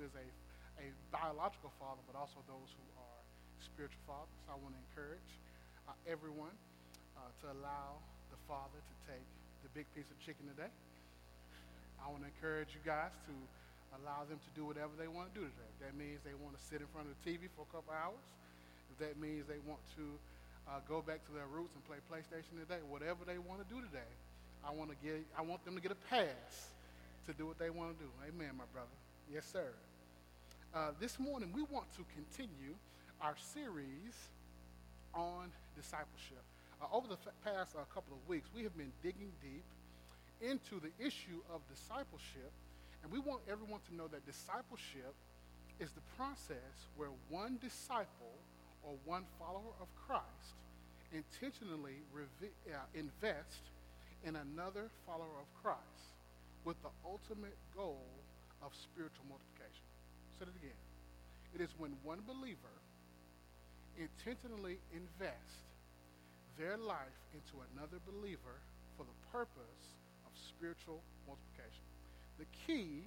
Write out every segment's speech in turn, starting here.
who is a, a biological father, but also those who are spiritual fathers. I want to encourage uh, everyone uh, to allow the father to take the big piece of chicken today. I want to encourage you guys to allow them to do whatever they want to do today. If that means they want to sit in front of the TV for a couple hours, if that means they want to uh, go back to their roots and play PlayStation today, whatever they want to do today, I want to get, I want them to get a pass to do what they want to do. Amen, my brother. Yes, sir. Uh, this morning, we want to continue our series on discipleship. Uh, over the f- past uh, couple of weeks, we have been digging deep into the issue of discipleship, and we want everyone to know that discipleship is the process where one disciple or one follower of Christ intentionally revi- uh, invest in another follower of Christ with the ultimate goal of spiritual multiplication. Say it again. It is when one believer intentionally invests their life into another believer for the purpose of spiritual multiplication. The key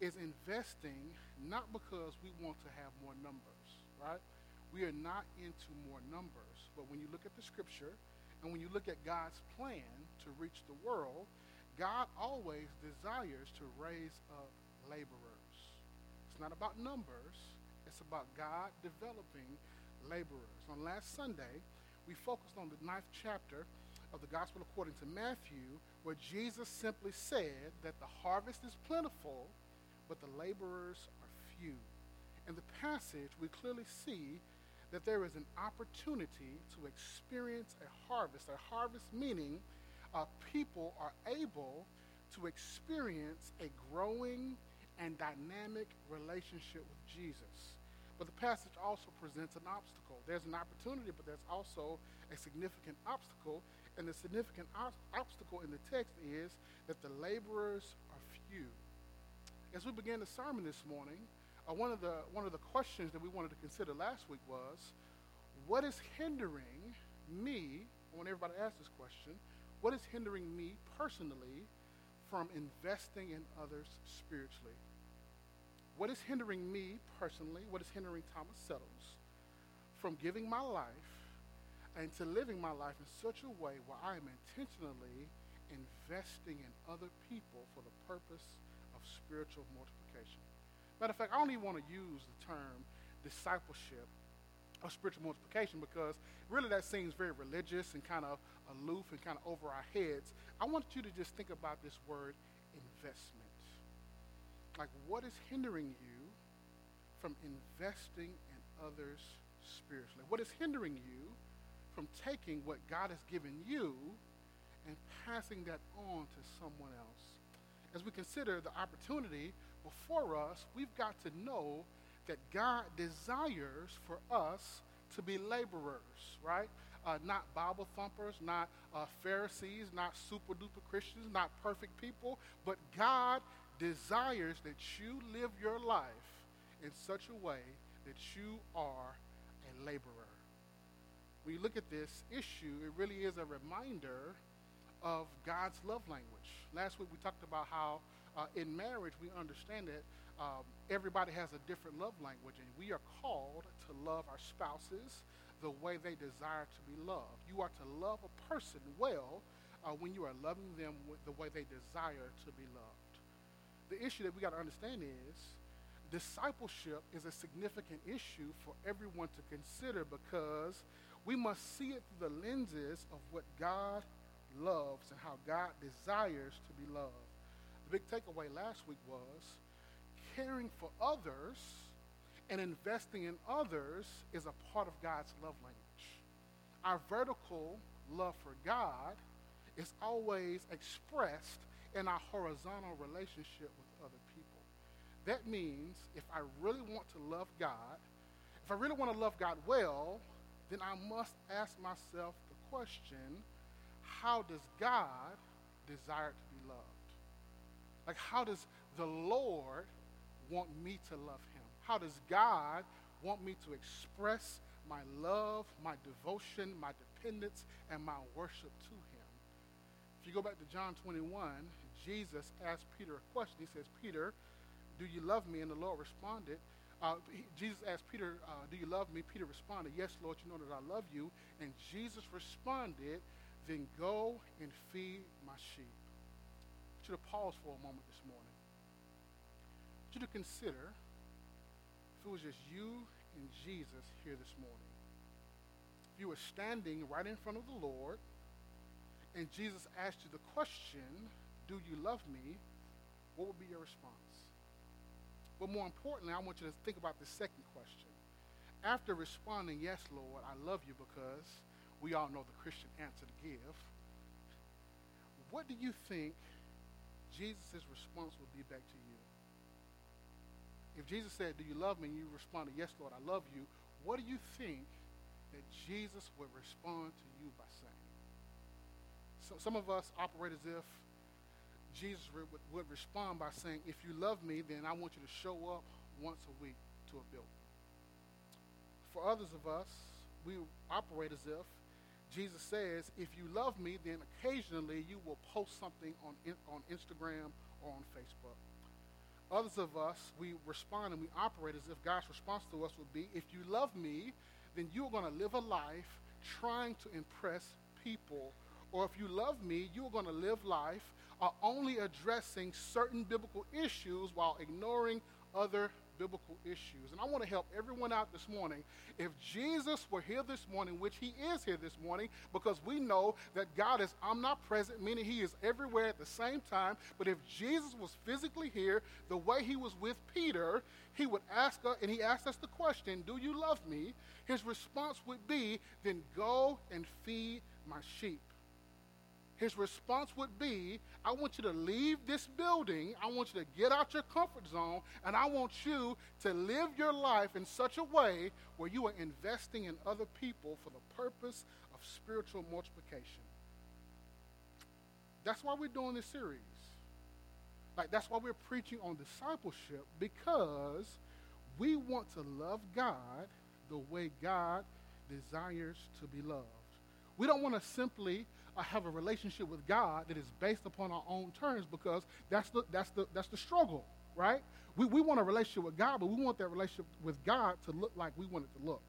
is investing not because we want to have more numbers, right? We are not into more numbers, but when you look at the scripture and when you look at God's plan to reach the world, God always desires to raise up laborers. It's not about numbers, it's about God developing laborers. On last Sunday, we focused on the ninth chapter of the Gospel according to Matthew, where Jesus simply said that the harvest is plentiful, but the laborers are few. In the passage, we clearly see that there is an opportunity to experience a harvest. A harvest meaning uh, people are able to experience a growing and dynamic relationship with Jesus. But the passage also presents an obstacle. There's an opportunity, but there's also a significant obstacle. And the significant obstacle in the text is that the laborers are few. As we began the sermon this morning, uh, one, of the, one of the questions that we wanted to consider last week was what is hindering me? I want everybody to ask this question. What is hindering me personally from investing in others spiritually? What is hindering me personally? What is hindering Thomas Settles from giving my life and to living my life in such a way where I am intentionally investing in other people for the purpose of spiritual multiplication? Matter of fact, I don't even want to use the term discipleship or spiritual multiplication because really that seems very religious and kind of aloof and kind of over our heads. I want you to just think about this word investment. Like, what is hindering you from investing in others spiritually? What is hindering you from taking what God has given you and passing that on to someone else? As we consider the opportunity before us, we've got to know that God desires for us to be laborers, right? Uh, not Bible thumpers, not uh, Pharisees, not super duper Christians, not perfect people, but God desires that you live your life in such a way that you are a laborer. When you look at this issue, it really is a reminder of God's love language. Last week we talked about how uh, in marriage we understand that um, everybody has a different love language, and we are called to love our spouses the way they desire to be loved. You are to love a person well uh, when you are loving them the way they desire to be loved. The issue that we got to understand is discipleship is a significant issue for everyone to consider because we must see it through the lenses of what God loves and how God desires to be loved. The big takeaway last week was caring for others and investing in others is a part of God's love language. Our vertical love for God is always expressed in our horizontal relationship with other people. That means if I really want to love God, if I really want to love God well, then I must ask myself the question how does God desire to be loved? Like, how does the Lord want me to love him? How does God want me to express my love, my devotion, my dependence, and my worship to him? You go back to John 21, Jesus asked Peter a question. He says, Peter, Do you love me? And the Lord responded, uh, he, Jesus asked Peter, uh, Do you love me? Peter responded, Yes, Lord, you know that I love you. And Jesus responded, Then go and feed my sheep. I want you to pause for a moment this morning. I you to consider if it was just you and Jesus here this morning. If you were standing right in front of the Lord and Jesus asked you the question, Do you love me? What would be your response? But more importantly, I want you to think about the second question. After responding, Yes, Lord, I love you because we all know the Christian answer to give, what do you think Jesus' response would be back to you? If Jesus said, Do you love me? and you responded, Yes, Lord, I love you, what do you think that Jesus would respond to you by saying? So, some of us operate as if Jesus would, would respond by saying, If you love me, then I want you to show up once a week to a building. For others of us, we operate as if Jesus says, If you love me, then occasionally you will post something on, on Instagram or on Facebook. Others of us, we respond and we operate as if God's response to us would be, If you love me, then you're going to live a life trying to impress people. Or if you love me, you're going to live life are only addressing certain biblical issues while ignoring other biblical issues. And I want to help everyone out this morning. If Jesus were here this morning, which he is here this morning, because we know that God is omnipresent, meaning he is everywhere at the same time. But if Jesus was physically here, the way he was with Peter, he would ask us, and he asked us the question, Do you love me? His response would be, Then go and feed my sheep his response would be, I want you to leave this building. I want you to get out your comfort zone, and I want you to live your life in such a way where you are investing in other people for the purpose of spiritual multiplication. That's why we're doing this series. Like, that's why we're preaching on discipleship because we want to love God the way God desires to be loved. We don't want to simply uh, have a relationship with God that is based upon our own terms because that's the, that's the, that's the struggle, right? We, we want a relationship with God, but we want that relationship with God to look like we want it to look.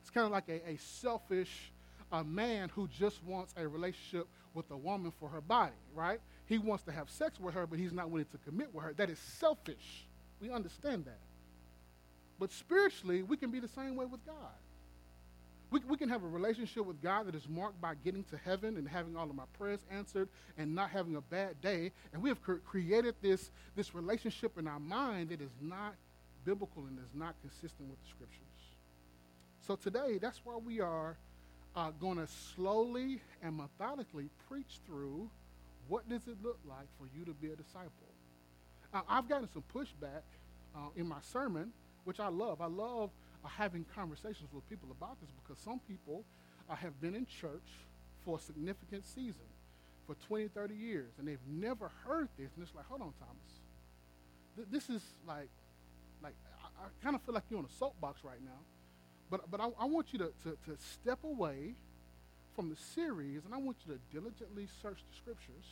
It's kind of like a, a selfish a man who just wants a relationship with a woman for her body, right? He wants to have sex with her, but he's not willing to commit with her. That is selfish. We understand that. But spiritually, we can be the same way with God. We, we can have a relationship with God that is marked by getting to heaven and having all of my prayers answered and not having a bad day. And we have cre- created this, this relationship in our mind that is not biblical and is not consistent with the scriptures. So today, that's why we are uh, going to slowly and methodically preach through what does it look like for you to be a disciple. Uh, I've gotten some pushback uh, in my sermon, which I love. I love having conversations with people about this because some people uh, have been in church for a significant season for 20, 30 years, and they've never heard this. And it's like, hold on, Thomas. Th- this is like, like I, I kind of feel like you're on a soapbox right now. But, but I, I want you to, to, to step away from the series, and I want you to diligently search the scriptures.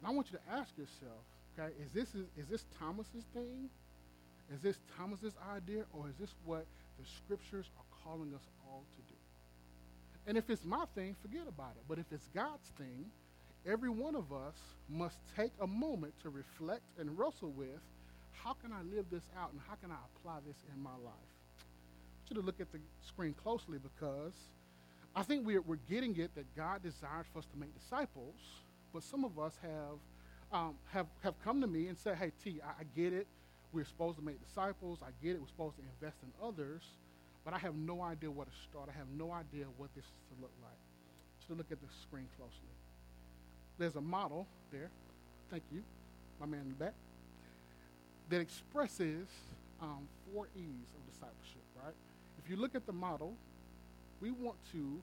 And I want you to ask yourself, okay, is this, is, is this Thomas's thing? Is this Thomas's idea, or is this what the scriptures are calling us all to do? And if it's my thing, forget about it. But if it's God's thing, every one of us must take a moment to reflect and wrestle with how can I live this out and how can I apply this in my life? I want you to look at the screen closely because I think we're, we're getting it that God desires for us to make disciples, but some of us have, um, have, have come to me and said, hey, T, I, I get it. We're supposed to make disciples. I get it. We're supposed to invest in others. But I have no idea where to start. I have no idea what this is to look like. So look at the screen closely. There's a model there. Thank you, my man in the back. That expresses um, four E's of discipleship, right? If you look at the model, we want to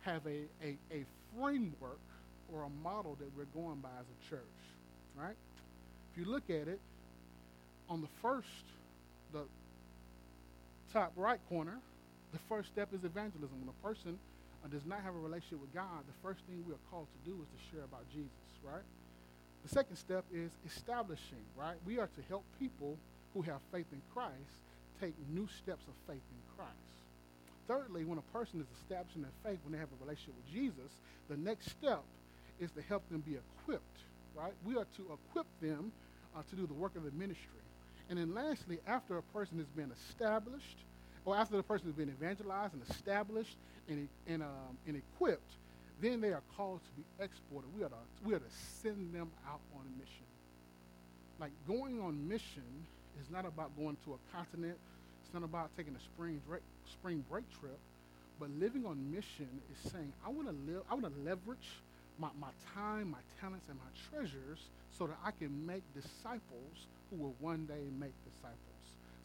have a, a, a framework or a model that we're going by as a church, right? If you look at it, on the first, the top right corner, the first step is evangelism. When a person uh, does not have a relationship with God, the first thing we are called to do is to share about Jesus, right? The second step is establishing, right? We are to help people who have faith in Christ take new steps of faith in Christ. Thirdly, when a person is establishing their faith, when they have a relationship with Jesus, the next step is to help them be equipped, right? We are to equip them uh, to do the work of the ministry. And then lastly, after a person has been established, or after the person has been evangelized and established and, and, um, and equipped, then they are called to be exported. We are, to, we are to send them out on a mission. Like going on mission is not about going to a continent. It's not about taking a spring break, spring break trip. But living on mission is saying, I want to live, I want to leverage my, my time, my talents, and my treasures so that I can make disciples who will one day make disciples.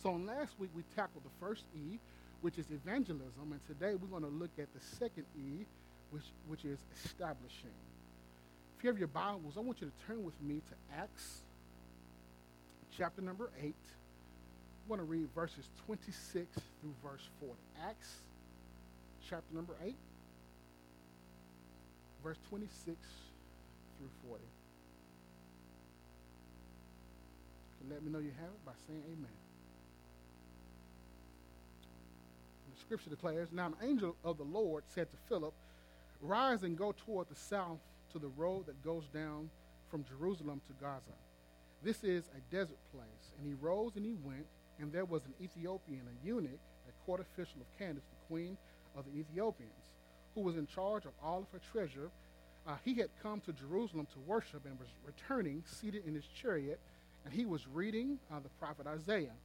So last week we tackled the first E, which is evangelism, and today we're going to look at the second E, which, which is establishing. If you have your Bibles, I want you to turn with me to Acts chapter number 8. I want to read verses 26 through verse 40. Acts chapter number 8, verse 26 through 40. Can let me know you have it by saying amen. The scripture declares, Now an angel of the Lord said to Philip, Rise and go toward the south to the road that goes down from Jerusalem to Gaza. This is a desert place. And he rose and he went, and there was an Ethiopian, a eunuch, a court official of Candace, the queen of the Ethiopians, who was in charge of all of her treasure. Uh, he had come to Jerusalem to worship and was returning, seated in his chariot, and he was reading uh, the prophet Isaiah.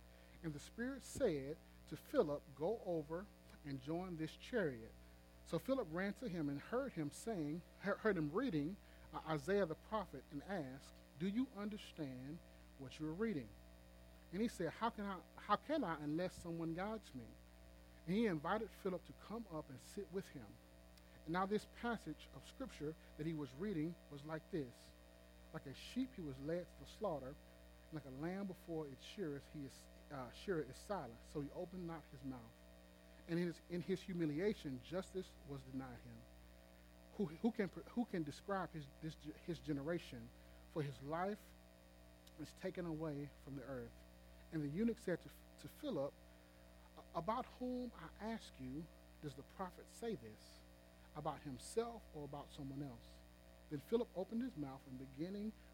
And the Spirit said to Philip, Go over and join this chariot. So Philip ran to him and heard him saying, heard him reading uh, Isaiah the prophet, and asked, Do you understand what you're reading? And he said, How can I, how can I unless someone guides me? And he invited Philip to come up and sit with him. And now this passage of scripture that he was reading was like this. Like a sheep he was led to the slaughter, like a lamb before its shearers he is, uh, shearer is silent. So he opened not his mouth and in his, in his humiliation, justice was denied him. Who, who, can, who can describe his, this, his generation? For his life is taken away from the earth. And the eunuch said to, to Philip, About whom, I ask you, does the prophet say this? About himself or about someone else? Then Philip opened his mouth, and beginning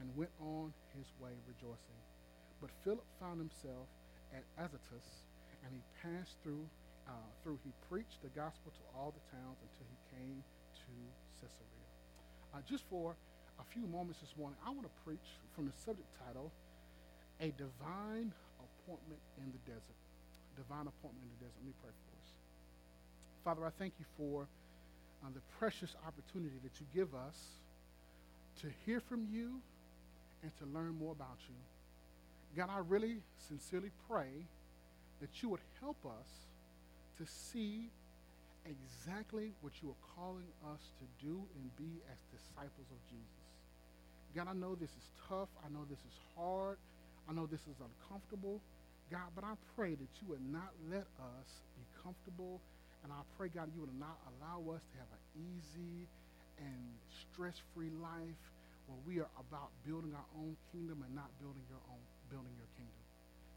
and went on his way rejoicing. But Philip found himself at Azotus, and he passed through, uh, through, he preached the gospel to all the towns until he came to Caesarea. Uh, just for a few moments this morning, I want to preach from the subject title, A Divine Appointment in the Desert. Divine Appointment in the Desert. Let me pray for us. Father, I thank you for uh, the precious opportunity that you give us to hear from you and to learn more about you. God, I really sincerely pray that you would help us to see exactly what you are calling us to do and be as disciples of Jesus. God, I know this is tough. I know this is hard. I know this is uncomfortable. God, but I pray that you would not let us be comfortable. And I pray, God, you would not allow us to have an easy and stress-free life where we are about building our own kingdom and not building your own building your kingdom.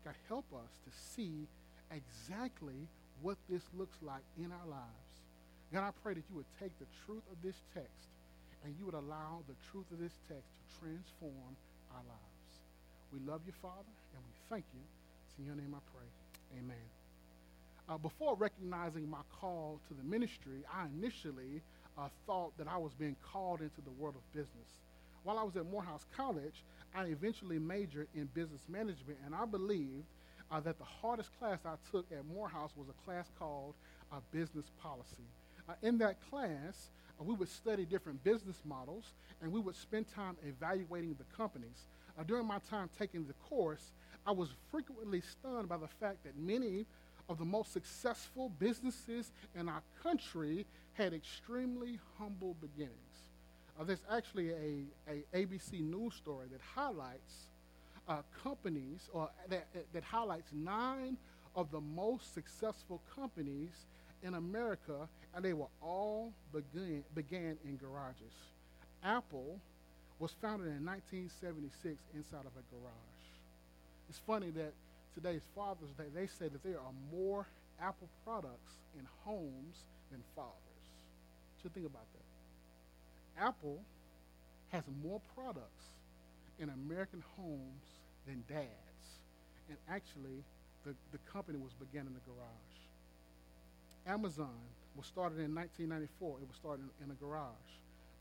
God, help us to see exactly what this looks like in our lives. God, I pray that you would take the truth of this text and you would allow the truth of this text to transform our lives. We love you, Father, and we thank you. It's in your name I pray. Amen. Uh, before recognizing my call to the ministry, I initially uh, thought that I was being called into the world of business. While I was at Morehouse College, I eventually majored in business management, and I believed uh, that the hardest class I took at Morehouse was a class called uh, Business Policy. Uh, in that class, uh, we would study different business models, and we would spend time evaluating the companies. Uh, during my time taking the course, I was frequently stunned by the fact that many of the most successful businesses in our country had extremely humble beginnings. Uh, there's actually a, a ABC News story that highlights uh, companies, or that, that highlights nine of the most successful companies in America, and they were all begin, began in garages. Apple was founded in 1976 inside of a garage. It's funny that today's Father's Day, they say that there are more Apple products in homes than fathers. So think about that. Apple has more products in American homes than dads. And actually, the, the company was began in the garage. Amazon was started in 1994. It was started in, in a garage.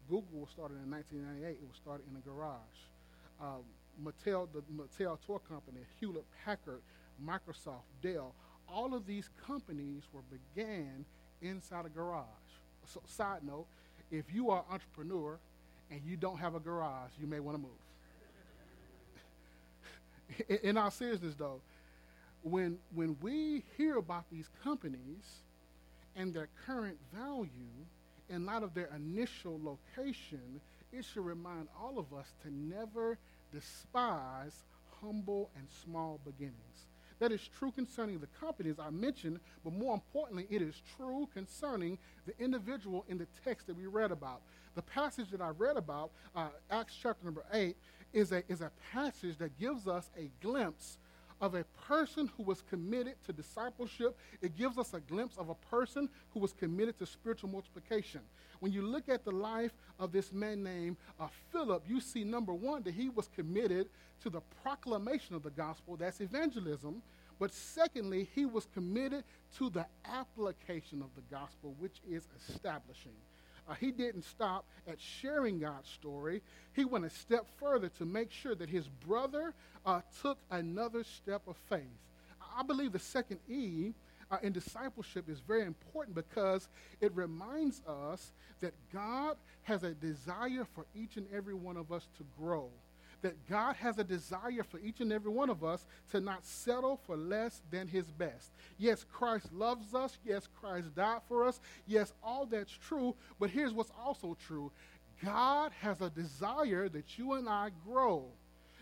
Google was started in 1998. It was started in a garage. Um, Mattel, the Mattel toy company, Hewlett Packard, Microsoft, Dell, all of these companies were began inside a garage. So, side note, if you are an entrepreneur and you don't have a garage, you may want to move. in, in all seriousness, though, when, when we hear about these companies and their current value in light of their initial location, it should remind all of us to never despise humble and small beginnings. That is true concerning the companies I mentioned, but more importantly, it is true concerning the individual in the text that we read about. The passage that I read about, uh, Acts chapter number 8, is a, is a passage that gives us a glimpse of a person who was committed to discipleship. It gives us a glimpse of a person who was committed to spiritual multiplication. When you look at the life of this man named uh, Philip, you see, number one, that he was committed to the proclamation of the gospel, that's evangelism. But secondly, he was committed to the application of the gospel, which is establishing. Uh, he didn't stop at sharing God's story. He went a step further to make sure that his brother uh, took another step of faith. I believe the second E uh, in discipleship is very important because it reminds us that God has a desire for each and every one of us to grow that God has a desire for each and every one of us to not settle for less than his best. Yes, Christ loves us. Yes, Christ died for us. Yes, all that's true. But here's what's also true God has a desire that you and I grow.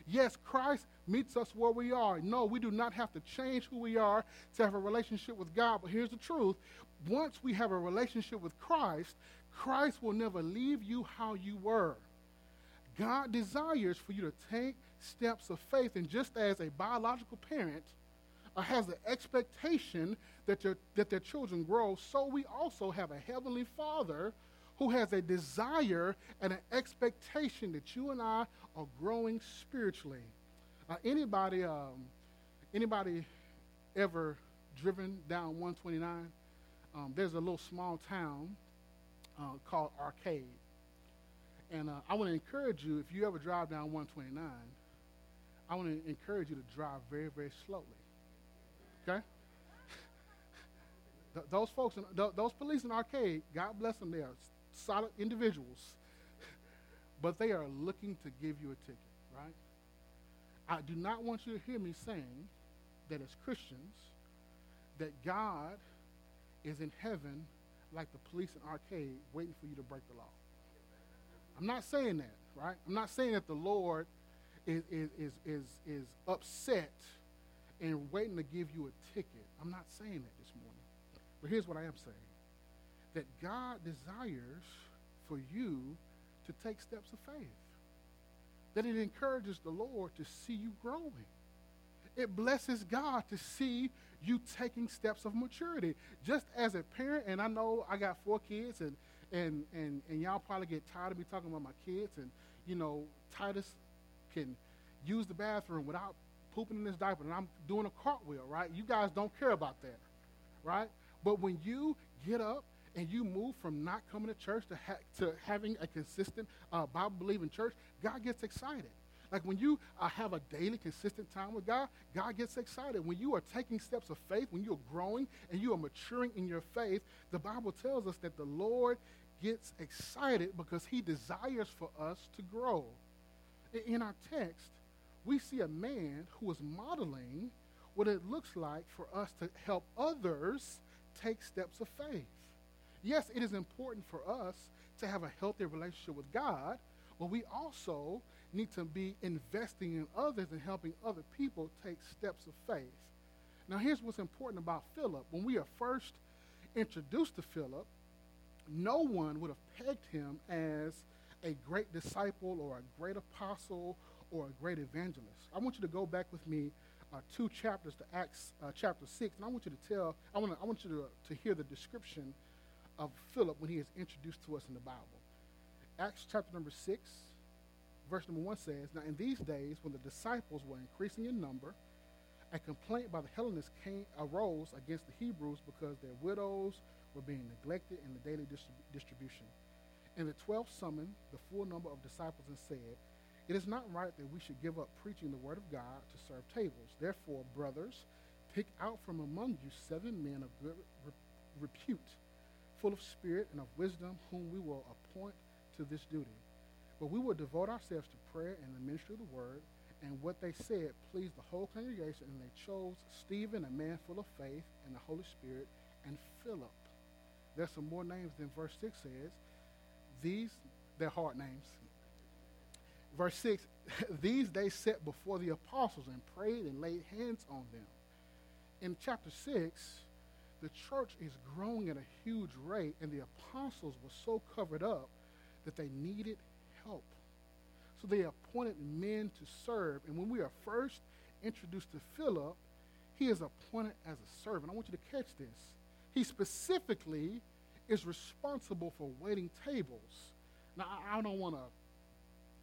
Yes, Christ meets us where we are. No, we do not have to change who we are to have a relationship with God. But here's the truth once we have a relationship with Christ, Christ will never leave you how you were. God desires for you to take steps of faith. And just as a biological parent uh, has the expectation that, your, that their children grow, so we also have a heavenly Father who has a desire and an expectation that you and I are growing spiritually. Uh, anybody, um, anybody ever driven down 129? Um, there's a little small town uh, called Arcade. And uh, I want to encourage you, if you ever drive down 129, I want to encourage you to drive very, very slowly. Okay? Th- those folks, in, th- those police in Arcade, God bless them, they are solid individuals. but they are looking to give you a ticket, right? I do not want you to hear me saying that as Christians, that God is in heaven like the police in Arcade waiting for you to break the law. I'm not saying that, right? I'm not saying that the Lord is, is, is, is, is upset and waiting to give you a ticket. I'm not saying that this morning. But here's what I am saying that God desires for you to take steps of faith, that it encourages the Lord to see you growing. It blesses God to see you taking steps of maturity. Just as a parent, and I know I got four kids, and and, and, and y'all probably get tired of me talking about my kids. And, you know, Titus can use the bathroom without pooping in his diaper. And I'm doing a cartwheel, right? You guys don't care about that, right? But when you get up and you move from not coming to church to, ha- to having a consistent uh, Bible believing church, God gets excited. Like when you uh, have a daily, consistent time with God, God gets excited. When you are taking steps of faith, when you're growing and you are maturing in your faith, the Bible tells us that the Lord gets excited because he desires for us to grow. In our text, we see a man who is modeling what it looks like for us to help others take steps of faith. Yes, it is important for us to have a healthy relationship with God, but we also need to be investing in others and helping other people take steps of faith. Now, here's what's important about Philip. When we are first introduced to Philip, no one would have pegged him as a great disciple or a great apostle or a great evangelist. I want you to go back with me uh, two chapters to Acts uh, chapter 6, and I want you to tell, I, wanna, I want you to, to hear the description of Philip when he is introduced to us in the Bible. Acts chapter number 6, verse number 1 says, Now in these days, when the disciples were increasing in number, a complaint by the Hellenists came, arose against the Hebrews because their widows were being neglected in the daily distrib- distribution. And the twelve summoned the full number of disciples and said, It is not right that we should give up preaching the word of God to serve tables. Therefore, brothers, pick out from among you seven men of good re- repute, full of spirit and of wisdom, whom we will appoint to this duty. But we will devote ourselves to prayer and the ministry of the word. And what they said pleased the whole congregation, and they chose Stephen, a man full of faith and the Holy Spirit, and Philip. There's some more names than verse 6 says. These, they're hard names. Verse 6 These they set before the apostles and prayed and laid hands on them. In chapter 6, the church is growing at a huge rate, and the apostles were so covered up that they needed help. So they appointed men to serve. And when we are first introduced to Philip, he is appointed as a servant. I want you to catch this. He specifically is responsible for waiting tables. Now, I don't want to.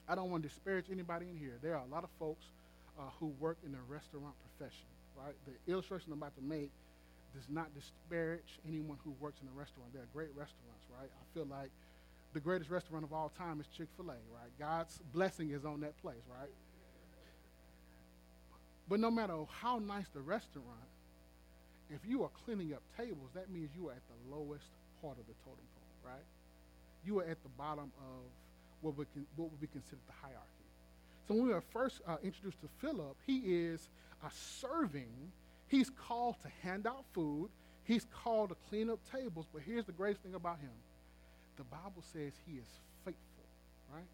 I don't want to disparage anybody in here. There are a lot of folks uh, who work in the restaurant profession, right? The illustration I'm about to make does not disparage anyone who works in a restaurant. There are great restaurants, right? I feel like the greatest restaurant of all time is Chick fil A, right? God's blessing is on that place, right? But no matter how nice the restaurant, if you are cleaning up tables, that means you are at the lowest part of the totem pole, right? You are at the bottom of what would, what would be considered the hierarchy. So when we are first uh, introduced to Philip, he is uh, serving. He's called to hand out food. He's called to clean up tables. But here's the greatest thing about him the Bible says he is faithful, right?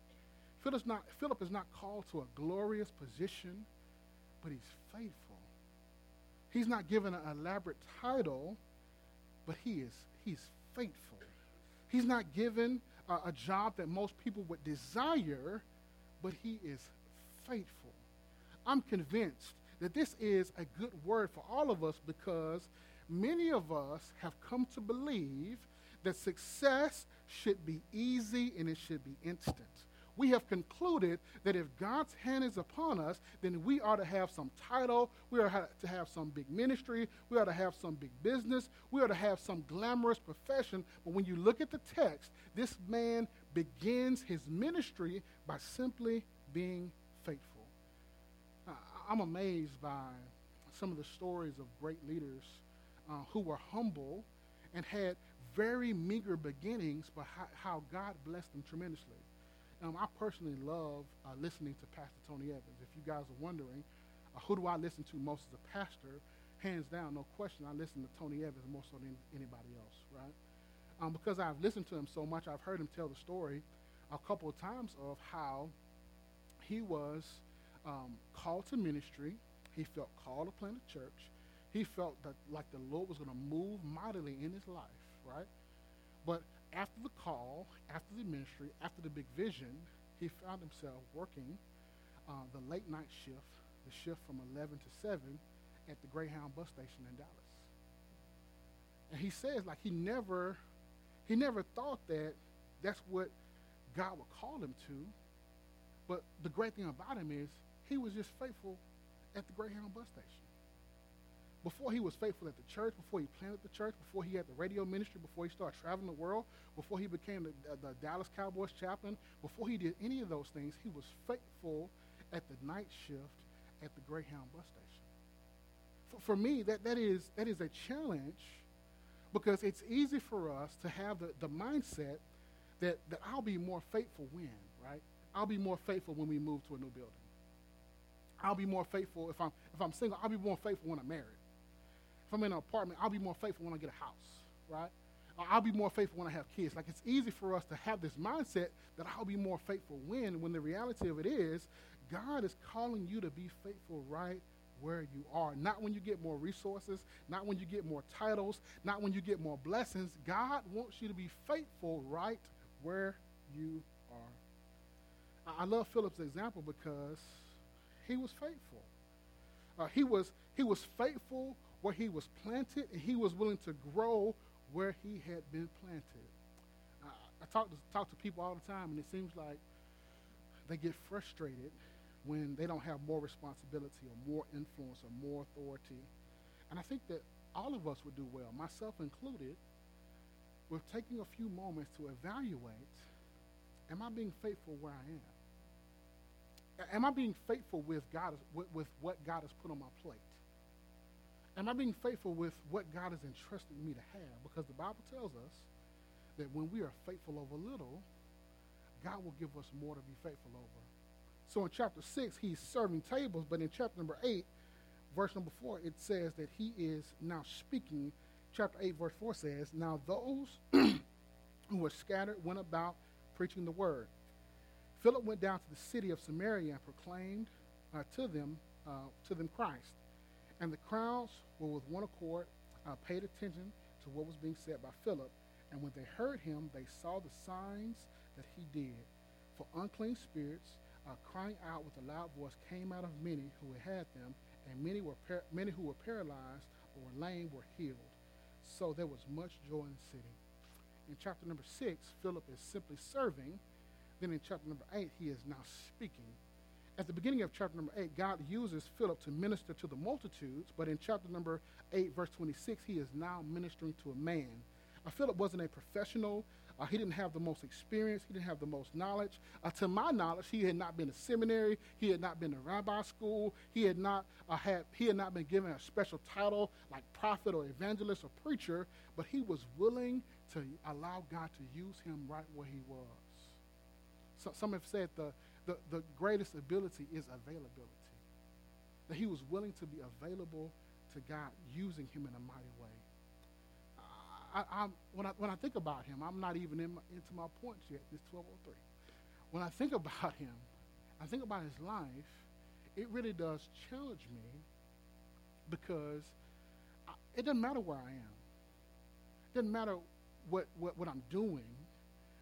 Philip's not, Philip is not called to a glorious position, but he's faithful. He's not given an elaborate title, but he is he's faithful. He's not given a, a job that most people would desire, but he is faithful. I'm convinced that this is a good word for all of us because many of us have come to believe that success should be easy and it should be instant. We have concluded that if God's hand is upon us, then we ought to have some title, we ought to have some big ministry, we ought to have some big business, we ought to have some glamorous profession. But when you look at the text, this man begins his ministry by simply being faithful. I'm amazed by some of the stories of great leaders uh, who were humble and had very meager beginnings, but how, how God blessed them tremendously. Um, I personally love uh, listening to Pastor Tony Evans. If you guys are wondering, uh, who do I listen to most as a pastor? Hands down, no question, I listen to Tony Evans more so than anybody else, right? Um, because I've listened to him so much, I've heard him tell the story a couple of times of how he was um, called to ministry. He felt called to plant a church. He felt that like the Lord was going to move mightily in his life right? But after the call, after the ministry, after the big vision, he found himself working uh, the late night shift, the shift from 11 to 7 at the Greyhound bus station in Dallas. And he says, like, he never, he never thought that that's what God would call him to. But the great thing about him is he was just faithful at the Greyhound bus station before he was faithful at the church, before he planted the church, before he had the radio ministry, before he started traveling the world, before he became the, the, Dallas Cowboys chaplain, before he did any of those things, he was faithful at the night shift at the Greyhound bus station. For, for me, that, that, is, that is a challenge because it's easy for us to have the, the mindset that, that I'll be more faithful when, right? I'll be more faithful when we move to a new building. I'll be more faithful if I'm if I'm single, I'll be more faithful when I'm married. If I'm in an apartment, I'll be more faithful when I get a house, right? I'll be more faithful when I have kids. Like it's easy for us to have this mindset that I'll be more faithful when, when the reality of it is, God is calling you to be faithful right where you are. Not when you get more resources, not when you get more titles, not when you get more blessings. God wants you to be faithful right where you are. I love Philip's example because he was faithful. Uh, he, was, he was faithful where he was planted, and he was willing to grow where he had been planted. Uh, I talk to, talk to people all the time, and it seems like they get frustrated when they don't have more responsibility or more influence or more authority. And I think that all of us would do well, myself included, with taking a few moments to evaluate am I being faithful where I am? Am I being faithful with God with, with what God has put on my plate? Am I being faithful with what God has entrusted me to have? Because the Bible tells us that when we are faithful over little, God will give us more to be faithful over. So in chapter 6, he's serving tables, but in chapter number 8, verse number 4, it says that he is now speaking. Chapter 8, verse 4 says, Now those who were scattered went about preaching the word. Philip went down to the city of Samaria and proclaimed uh, to them uh, to them Christ. And the crowds were with one accord, uh, paid attention to what was being said by Philip. And when they heard him, they saw the signs that he did. For unclean spirits, uh, crying out with a loud voice, came out of many who had them, and many were par- many who were paralyzed or were lame were healed. So there was much joy in the city. In chapter number six, Philip is simply serving then in chapter number 8, he is now speaking. At the beginning of chapter number 8, God uses Philip to minister to the multitudes, but in chapter number 8, verse 26, he is now ministering to a man. Uh, Philip wasn't a professional. Uh, he didn't have the most experience. He didn't have the most knowledge. Uh, to my knowledge, he had not been to seminary. He had not been to rabbi school. He had not uh, had he had not been given a special title like prophet or evangelist or preacher. But he was willing to allow God to use him right where he was. So, some have said the, the, the greatest ability is availability. That he was willing to be available to God, using him in a mighty way. I, I, when, I, when I think about him, I'm not even in my, into my points yet. It's 1203. When I think about him, I think about his life, it really does challenge me because I, it doesn't matter where I am. It doesn't matter what, what, what I'm doing.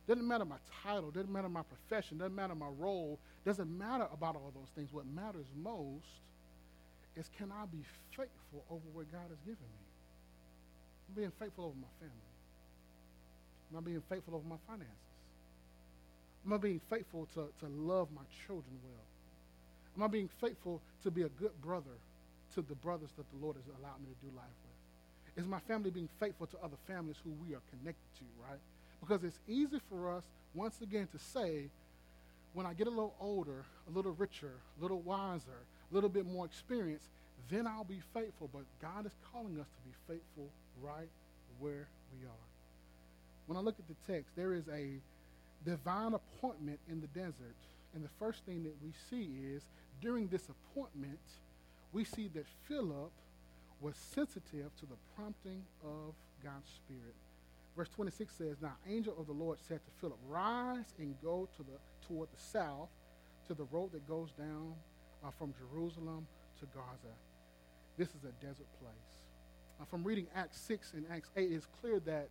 Doesn't matter my title, doesn't matter my profession, doesn't matter my role, doesn't matter about all those things. What matters most is can I be faithful over what God has given me? I'm being faithful over my family. Am I being faithful over my finances? Am I being faithful to, to love my children well? Am I being faithful to be a good brother to the brothers that the Lord has allowed me to do life with? Is my family being faithful to other families who we are connected to, right? Because it's easy for us, once again, to say, when I get a little older, a little richer, a little wiser, a little bit more experienced, then I'll be faithful. But God is calling us to be faithful right where we are. When I look at the text, there is a divine appointment in the desert. And the first thing that we see is during this appointment, we see that Philip was sensitive to the prompting of God's Spirit. Verse 26 says, Now angel of the Lord said to Philip, Rise and go to the toward the south to the road that goes down uh, from Jerusalem to Gaza. This is a desert place. Uh, from reading Acts 6 and Acts 8, it's clear that,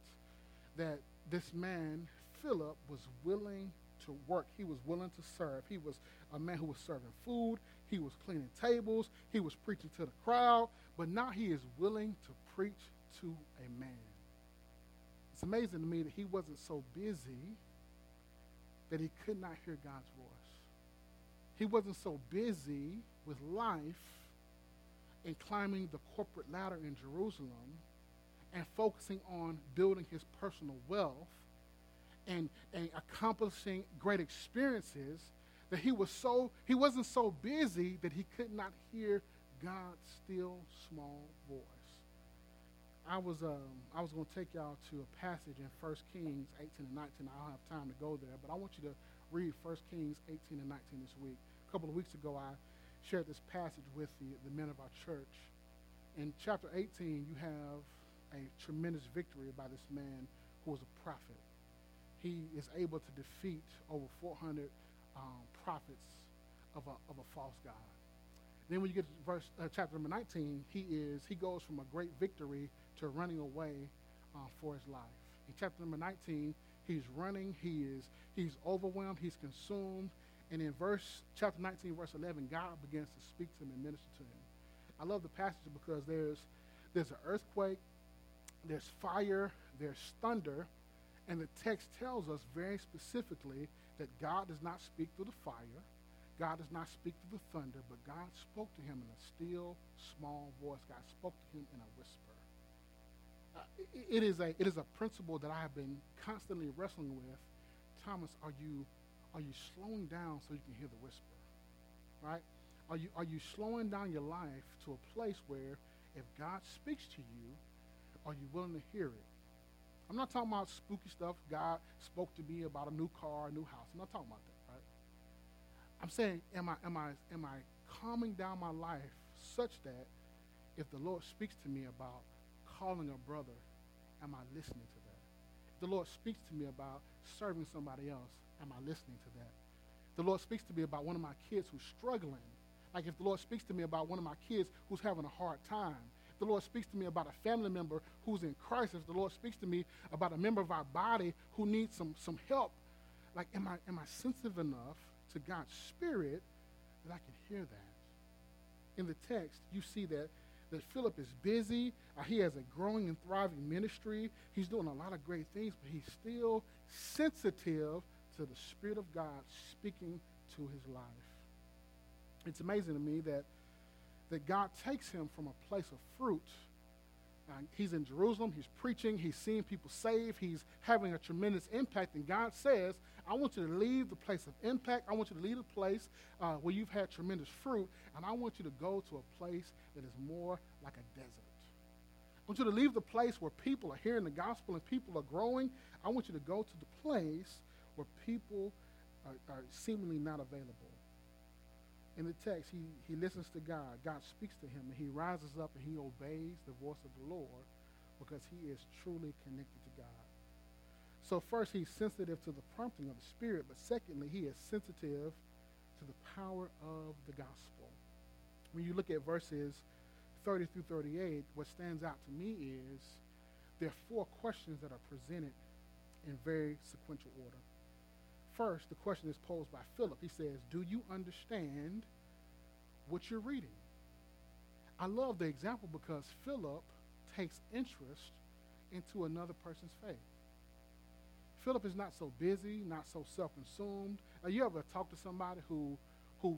that this man, Philip, was willing to work. He was willing to serve. He was a man who was serving food. He was cleaning tables. He was preaching to the crowd. But now he is willing to preach to a man. It's amazing to me that he wasn't so busy that he could not hear God's voice. He wasn't so busy with life and climbing the corporate ladder in Jerusalem and focusing on building his personal wealth and, and accomplishing great experiences that he was so he wasn't so busy that he could not hear God's still small voice. I was um, I was going to take y'all to a passage in 1 Kings 18 and 19. I don't have time to go there, but I want you to read 1 Kings 18 and 19 this week. A couple of weeks ago, I shared this passage with the, the men of our church. In chapter 18, you have a tremendous victory by this man who was a prophet. He is able to defeat over 400 um, prophets of a, of a false god. Then when you get to verse uh, chapter number 19, he is he goes from a great victory to running away uh, for his life. In chapter number 19, he's running, he is he's overwhelmed, he's consumed, and in verse chapter 19, verse 11, God begins to speak to him and minister to him. I love the passage because there's there's an earthquake, there's fire, there's thunder, and the text tells us very specifically that God does not speak through the fire God does not speak through the thunder, but God spoke to him in a still, small voice. God spoke to him in a whisper. It, is a, it is a principle that I have been constantly wrestling with. Thomas, are you, are you slowing down so you can hear the whisper? Right? Are you, are you slowing down your life to a place where if God speaks to you, are you willing to hear it? I'm not talking about spooky stuff. God spoke to me about a new car, a new house. I'm not talking about that. Right? I'm saying, am I, am I, am I calming down my life such that if the Lord speaks to me about calling a brother, am I listening to that? If the Lord speaks to me about serving somebody else, am I listening to that? The Lord speaks to me about one of my kids who's struggling. Like if the Lord speaks to me about one of my kids who's having a hard time, if the Lord speaks to me about a family member who's in crisis, the Lord speaks to me about a member of our body who needs some, some help, like am I, am I sensitive enough to God's Spirit that I can hear that. In the text, you see that, that Philip is busy. Uh, he has a growing and thriving ministry. He's doing a lot of great things, but he's still sensitive to the Spirit of God speaking to his life. It's amazing to me that, that God takes him from a place of fruit uh, he's in Jerusalem, he's preaching, he's seeing people saved, he's having a tremendous impact. And God says, I want you to leave the place of impact. I want you to leave a place uh, where you've had tremendous fruit, and I want you to go to a place that is more like a desert. I want you to leave the place where people are hearing the gospel and people are growing. I want you to go to the place where people are, are seemingly not available in the text, he, he listens to God. God speaks to him, and he rises up and he obeys the voice of the Lord because he is truly connected to God. So, first, he's sensitive to the prompting of the Spirit, but secondly, he is sensitive to the power of the gospel. When you look at verses 30 through 38, what stands out to me is there are four questions that are presented in very sequential order. First, the question is posed by Philip. He says, Do you understand what you're reading? I love the example because Philip takes interest into another person's faith. Philip is not so busy, not so self-consumed. Uh, you ever talk to somebody who, who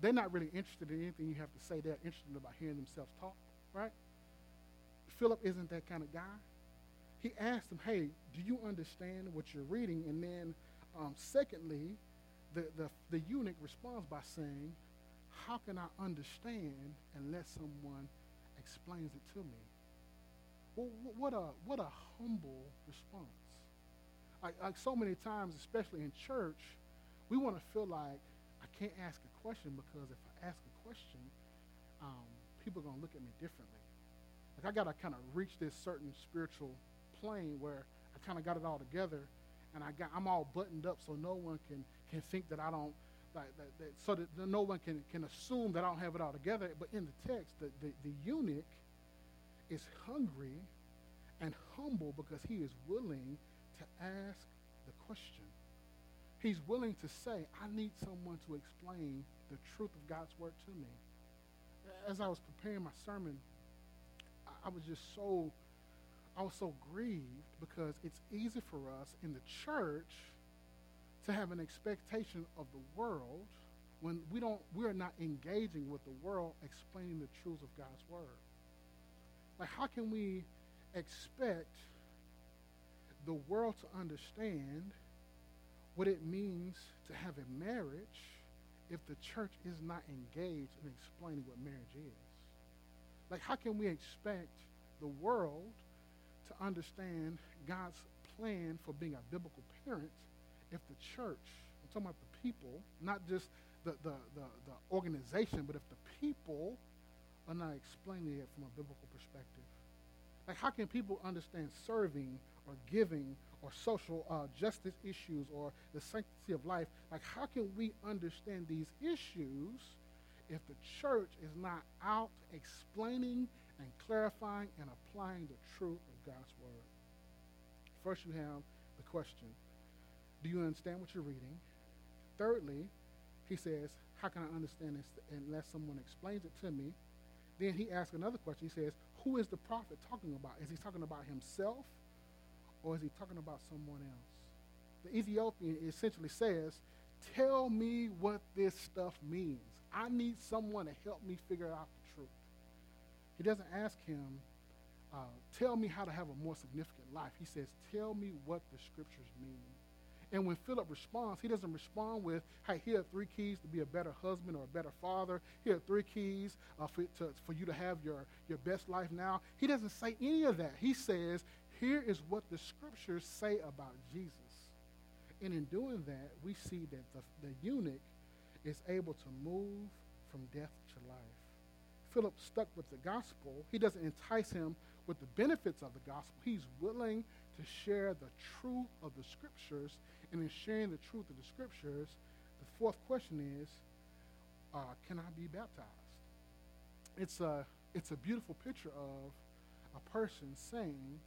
they're not really interested in anything you have to say. They're interested about hearing themselves talk, right? Philip isn't that kind of guy. He asked him, "Hey, do you understand what you're reading?" And then um, secondly, the, the, the eunuch responds by saying, How can I understand unless someone explains it to me? Well, what a, what a humble response. Like, like so many times, especially in church, we want to feel like I can't ask a question because if I ask a question, um, people are going to look at me differently. Like I got to kind of reach this certain spiritual plane where I kind of got it all together and I got, I'm all buttoned up so no one can, can think that I don't, like, that, that, so that no one can, can assume that I don't have it all together. But in the text, the, the, the eunuch is hungry and humble because he is willing to ask the question. He's willing to say, I need someone to explain the truth of God's word to me. As I was preparing my sermon, I, I was just so I was so grieved because it's easy for us in the church to have an expectation of the world when we don't we're not engaging with the world explaining the truths of God's word. Like how can we expect the world to understand what it means to have a marriage if the church is not engaged in explaining what marriage is? Like how can we expect the world to understand God's plan for being a biblical parent if the church, I'm talking about the people, not just the, the, the, the organization, but if the people are not explaining it from a biblical perspective. Like, how can people understand serving or giving or social uh, justice issues or the sanctity of life? Like, how can we understand these issues if the church is not out explaining and clarifying and applying the truth of God's word? First, you have the question Do you understand what you're reading? Thirdly, he says, How can I understand this unless someone explains it to me? Then he asks another question. He says, Who is the prophet talking about? Is he talking about himself or is he talking about someone else? The Ethiopian essentially says, Tell me what this stuff means. I need someone to help me figure out. He doesn't ask him, uh, Tell me how to have a more significant life. He says, Tell me what the scriptures mean. And when Philip responds, he doesn't respond with, hey, here are three keys to be a better husband or a better father. Here are three keys uh, for, to, for you to have your, your best life now. He doesn't say any of that. He says, here is what the scriptures say about Jesus. And in doing that, we see that the, the eunuch is able to move from death to life. Philip stuck with the gospel. He doesn't entice him with the benefits of the gospel. He's willing to share the truth of the scriptures and in sharing the truth of the scriptures, the fourth question is, uh, can I be baptized? It's a, it's a beautiful picture of a person saying,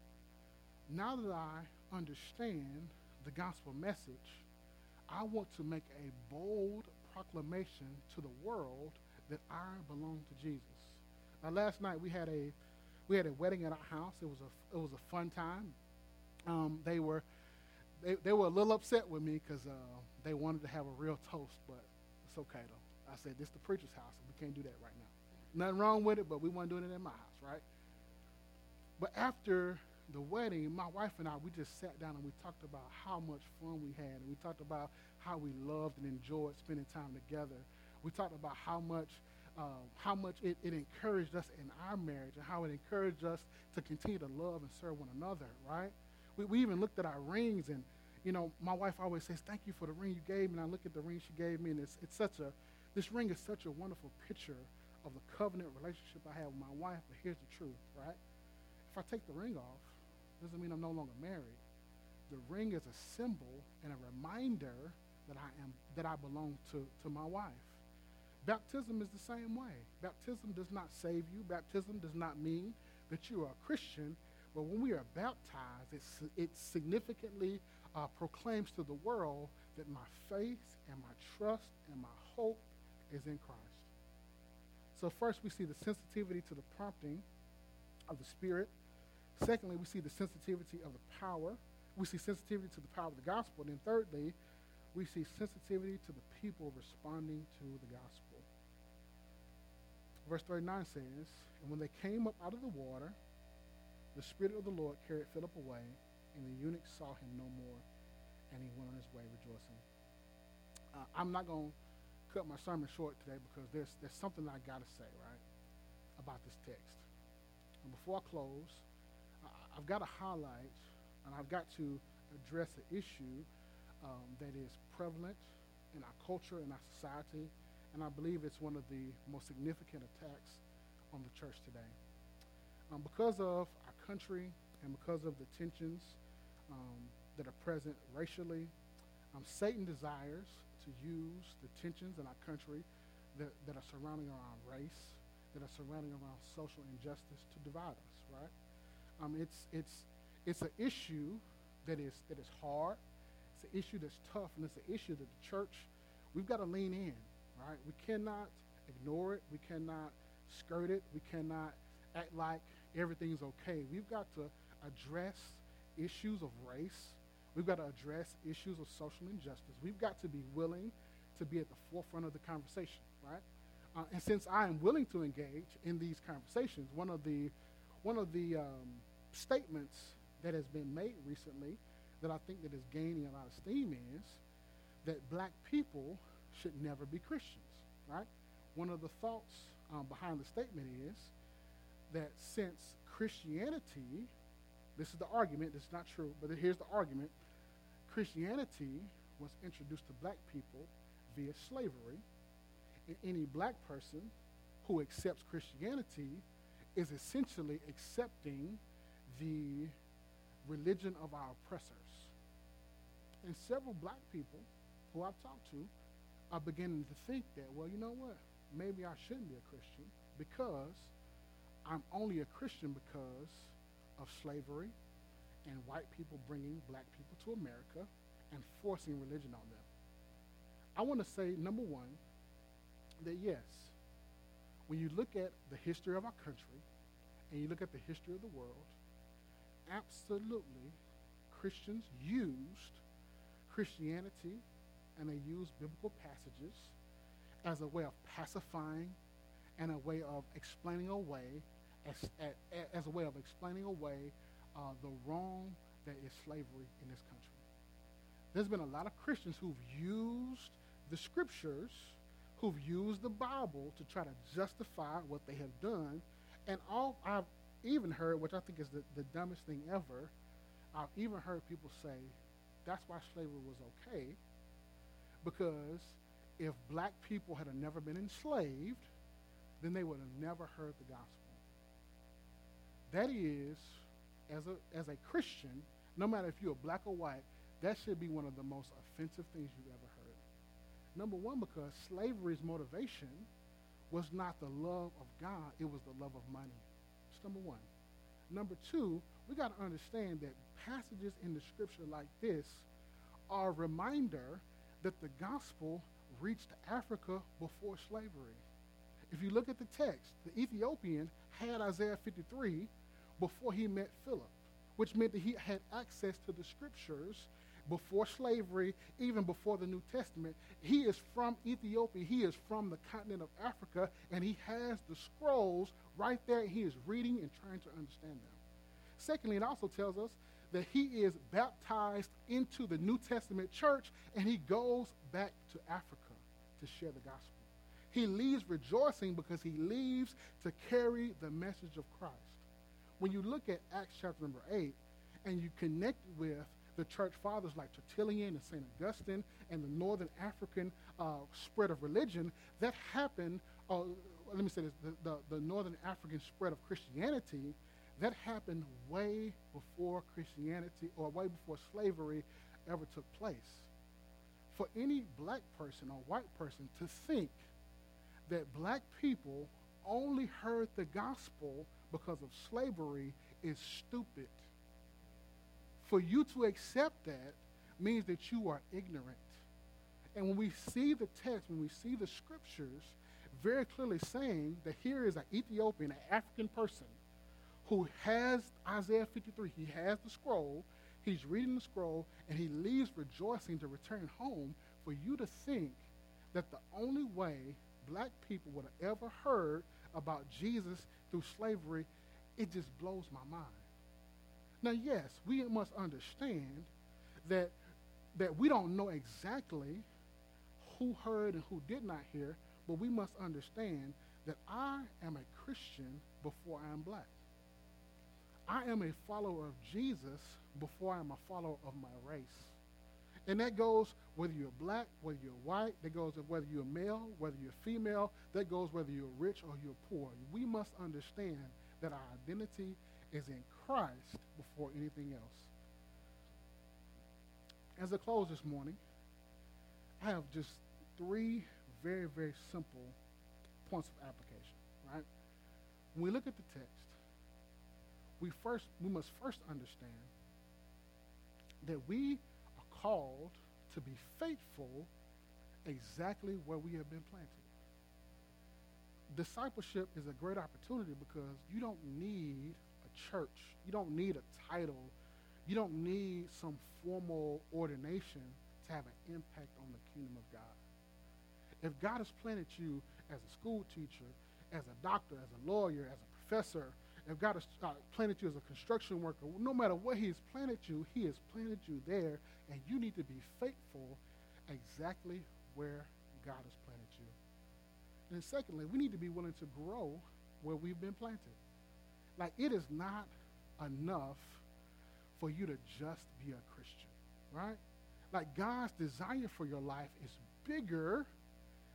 now that I understand the gospel message, I want to make a bold proclamation to the world that I belong to Jesus. Now, last night we had a we had a wedding at our house. It was a it was a fun time. Um, they were they, they were a little upset with me because uh, they wanted to have a real toast, but it's okay though. I said, this is the preacher's house, and we can't do that right now. Nothing wrong with it, but we weren't doing it in my house, right? But after the wedding, my wife and I, we just sat down and we talked about how much fun we had. And we talked about how we loved and enjoyed spending time together. We talked about how much, uh, how much it, it encouraged us in our marriage and how it encouraged us to continue to love and serve one another, right? We, we even looked at our rings and you know, my wife always says, thank you for the ring you gave me. And I look at the ring she gave me, and it's, it's such a, this ring is such a wonderful picture of the covenant relationship I have with my wife. But here's the truth, right? If I take the ring off, doesn't mean I'm no longer married. The ring is a symbol and a reminder that I am, that I belong to, to my wife. Baptism is the same way. Baptism does not save you. Baptism does not mean that you are a Christian. But when we are baptized, it, it significantly uh, proclaims to the world that my faith and my trust and my hope is in Christ. So, first, we see the sensitivity to the prompting of the Spirit. Secondly, we see the sensitivity of the power. We see sensitivity to the power of the gospel. And then, thirdly, we see sensitivity to the people responding to the gospel. Verse 39 says, And when they came up out of the water, the Spirit of the Lord carried Philip away and the eunuch saw him no more, and he went on his way rejoicing. Uh, I'm not going to cut my sermon short today because there's, there's something I got to say, right, about this text. And before I close, I, I've got to highlight and I've got to address an issue um, that is prevalent in our culture, in our society, and I believe it's one of the most significant attacks on the church today. Um, because of our country and because of the tensions um, that are present racially. Um, Satan desires to use the tensions in our country that, that are surrounding around race, that are surrounding around social injustice to divide us, right? Um, it's, it's, it's an issue that is, that is hard. It's an issue that's tough, and it's an issue that the church, we've got to lean in, right? We cannot ignore it. We cannot skirt it. We cannot act like everything's okay. We've got to address issues of race. We've got to address issues of social injustice. We've got to be willing to be at the forefront of the conversation, right? Uh, and since I am willing to engage in these conversations, one of the one of the um, statements that has been made recently that I think that is gaining a lot of steam is that black people should never be Christians, right? One of the thoughts um, behind the statement is that since Christianity, this is the argument, this is not true, but here's the argument Christianity was introduced to black people via slavery, and any black person who accepts Christianity is essentially accepting the religion of our oppressors. And several black people who I've talked to are beginning to think that, well, you know what? Maybe I shouldn't be a Christian because I'm only a Christian because of slavery and white people bringing black people to America and forcing religion on them. I want to say, number one, that yes, when you look at the history of our country and you look at the history of the world, absolutely Christians used Christianity and they use biblical passages as a way of pacifying and a way of explaining away, as, as, a way of explaining away uh, the wrong that is slavery in this country. There's been a lot of Christians who've used the scriptures, who've used the Bible to try to justify what they have done. And all I've even heard, which I think is the, the dumbest thing ever, I've even heard people say that's why slavery was okay, because if black people had never been enslaved, then they would have never heard the gospel. That is, as a, as a Christian, no matter if you're black or white, that should be one of the most offensive things you've ever heard. Number one, because slavery's motivation was not the love of God, it was the love of money. That's number one. Number two, we got to understand that passages in the scripture like this are a reminder that the gospel reached Africa before slavery. If you look at the text, the Ethiopian had Isaiah 53 before he met Philip, which meant that he had access to the scriptures before slavery, even before the New Testament. He is from Ethiopia. He is from the continent of Africa, and he has the scrolls right there. He is reading and trying to understand them. Secondly, it also tells us that he is baptized into the New Testament church, and he goes back to Africa to share the gospel. He leaves rejoicing because he leaves to carry the message of Christ. When you look at Acts chapter number 8 and you connect with the church fathers like Tertullian and St. Augustine and the northern African uh, spread of religion, that happened, uh, let me say this, the, the, the northern African spread of Christianity, that happened way before Christianity or way before slavery ever took place. For any black person or white person to think that black people only heard the gospel because of slavery is stupid. For you to accept that means that you are ignorant. And when we see the text, when we see the scriptures, very clearly saying that here is an Ethiopian, an African person, who has Isaiah 53. He has the scroll. He's reading the scroll, and he leaves rejoicing to return home. For you to think that the only way black people would have ever heard about Jesus through slavery, it just blows my mind. Now, yes, we must understand that, that we don't know exactly who heard and who did not hear, but we must understand that I am a Christian before I am black. I am a follower of Jesus before I'm a follower of my race. And that goes whether you're black, whether you're white, that goes whether you're male, whether you're female, that goes whether you're rich or you're poor. We must understand that our identity is in Christ before anything else. As I close this morning, I have just three very, very simple points of application, right? When we look at the text, we first we must first understand that we are called to be faithful exactly where we have been planted. Discipleship is a great opportunity because you don't need a church. You don't need a title. You don't need some formal ordination to have an impact on the kingdom of God. If God has planted you as a school teacher, as a doctor, as a lawyer, as a professor, if God has uh, planted you as a construction worker, no matter what He has planted you, He has planted you there, and you need to be faithful exactly where God has planted you. And secondly, we need to be willing to grow where we've been planted. Like, it is not enough for you to just be a Christian, right? Like, God's desire for your life is bigger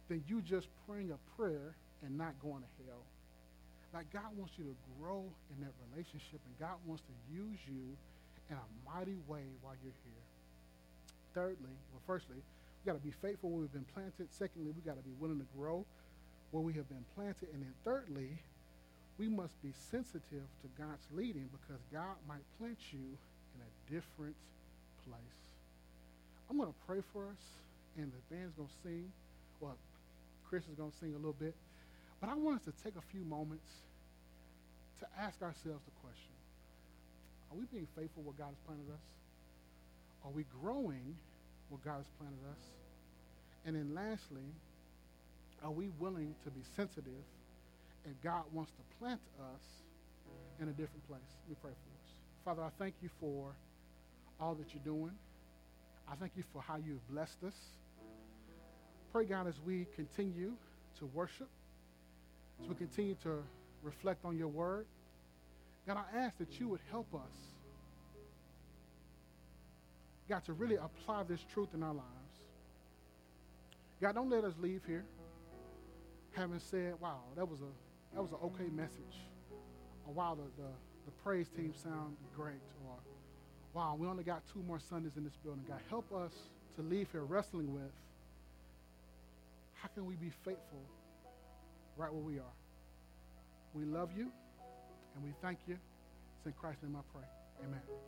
than you just praying a prayer and not going to hell. Like, God wants you to grow in that relationship, and God wants to use you in a mighty way while you're here. Thirdly, well, firstly, we got to be faithful where we've been planted. Secondly, we got to be willing to grow where we have been planted. And then thirdly, we must be sensitive to God's leading because God might plant you in a different place. I'm going to pray for us, and the band's going to sing. Well, Chris is going to sing a little bit. But I want us to take a few moments to ask ourselves the question Are we being faithful where God has planted us? Are we growing where God has planted us? And then lastly, are we willing to be sensitive and God wants to plant us in a different place? Me pray for us. Father, I thank you for all that you're doing. I thank you for how you've blessed us. Pray, God, as we continue to worship, as we continue to reflect on your word, God, I ask that you would help us, God, to really apply this truth in our lives. God, don't let us leave here having said, wow, that was a that was an okay message. Or wow, the, the, the praise team sounded great. Or wow, we only got two more Sundays in this building. God, help us to leave here wrestling with how can we be faithful right where we are? We love you and we thank you. It's in Christ's name I pray. Amen.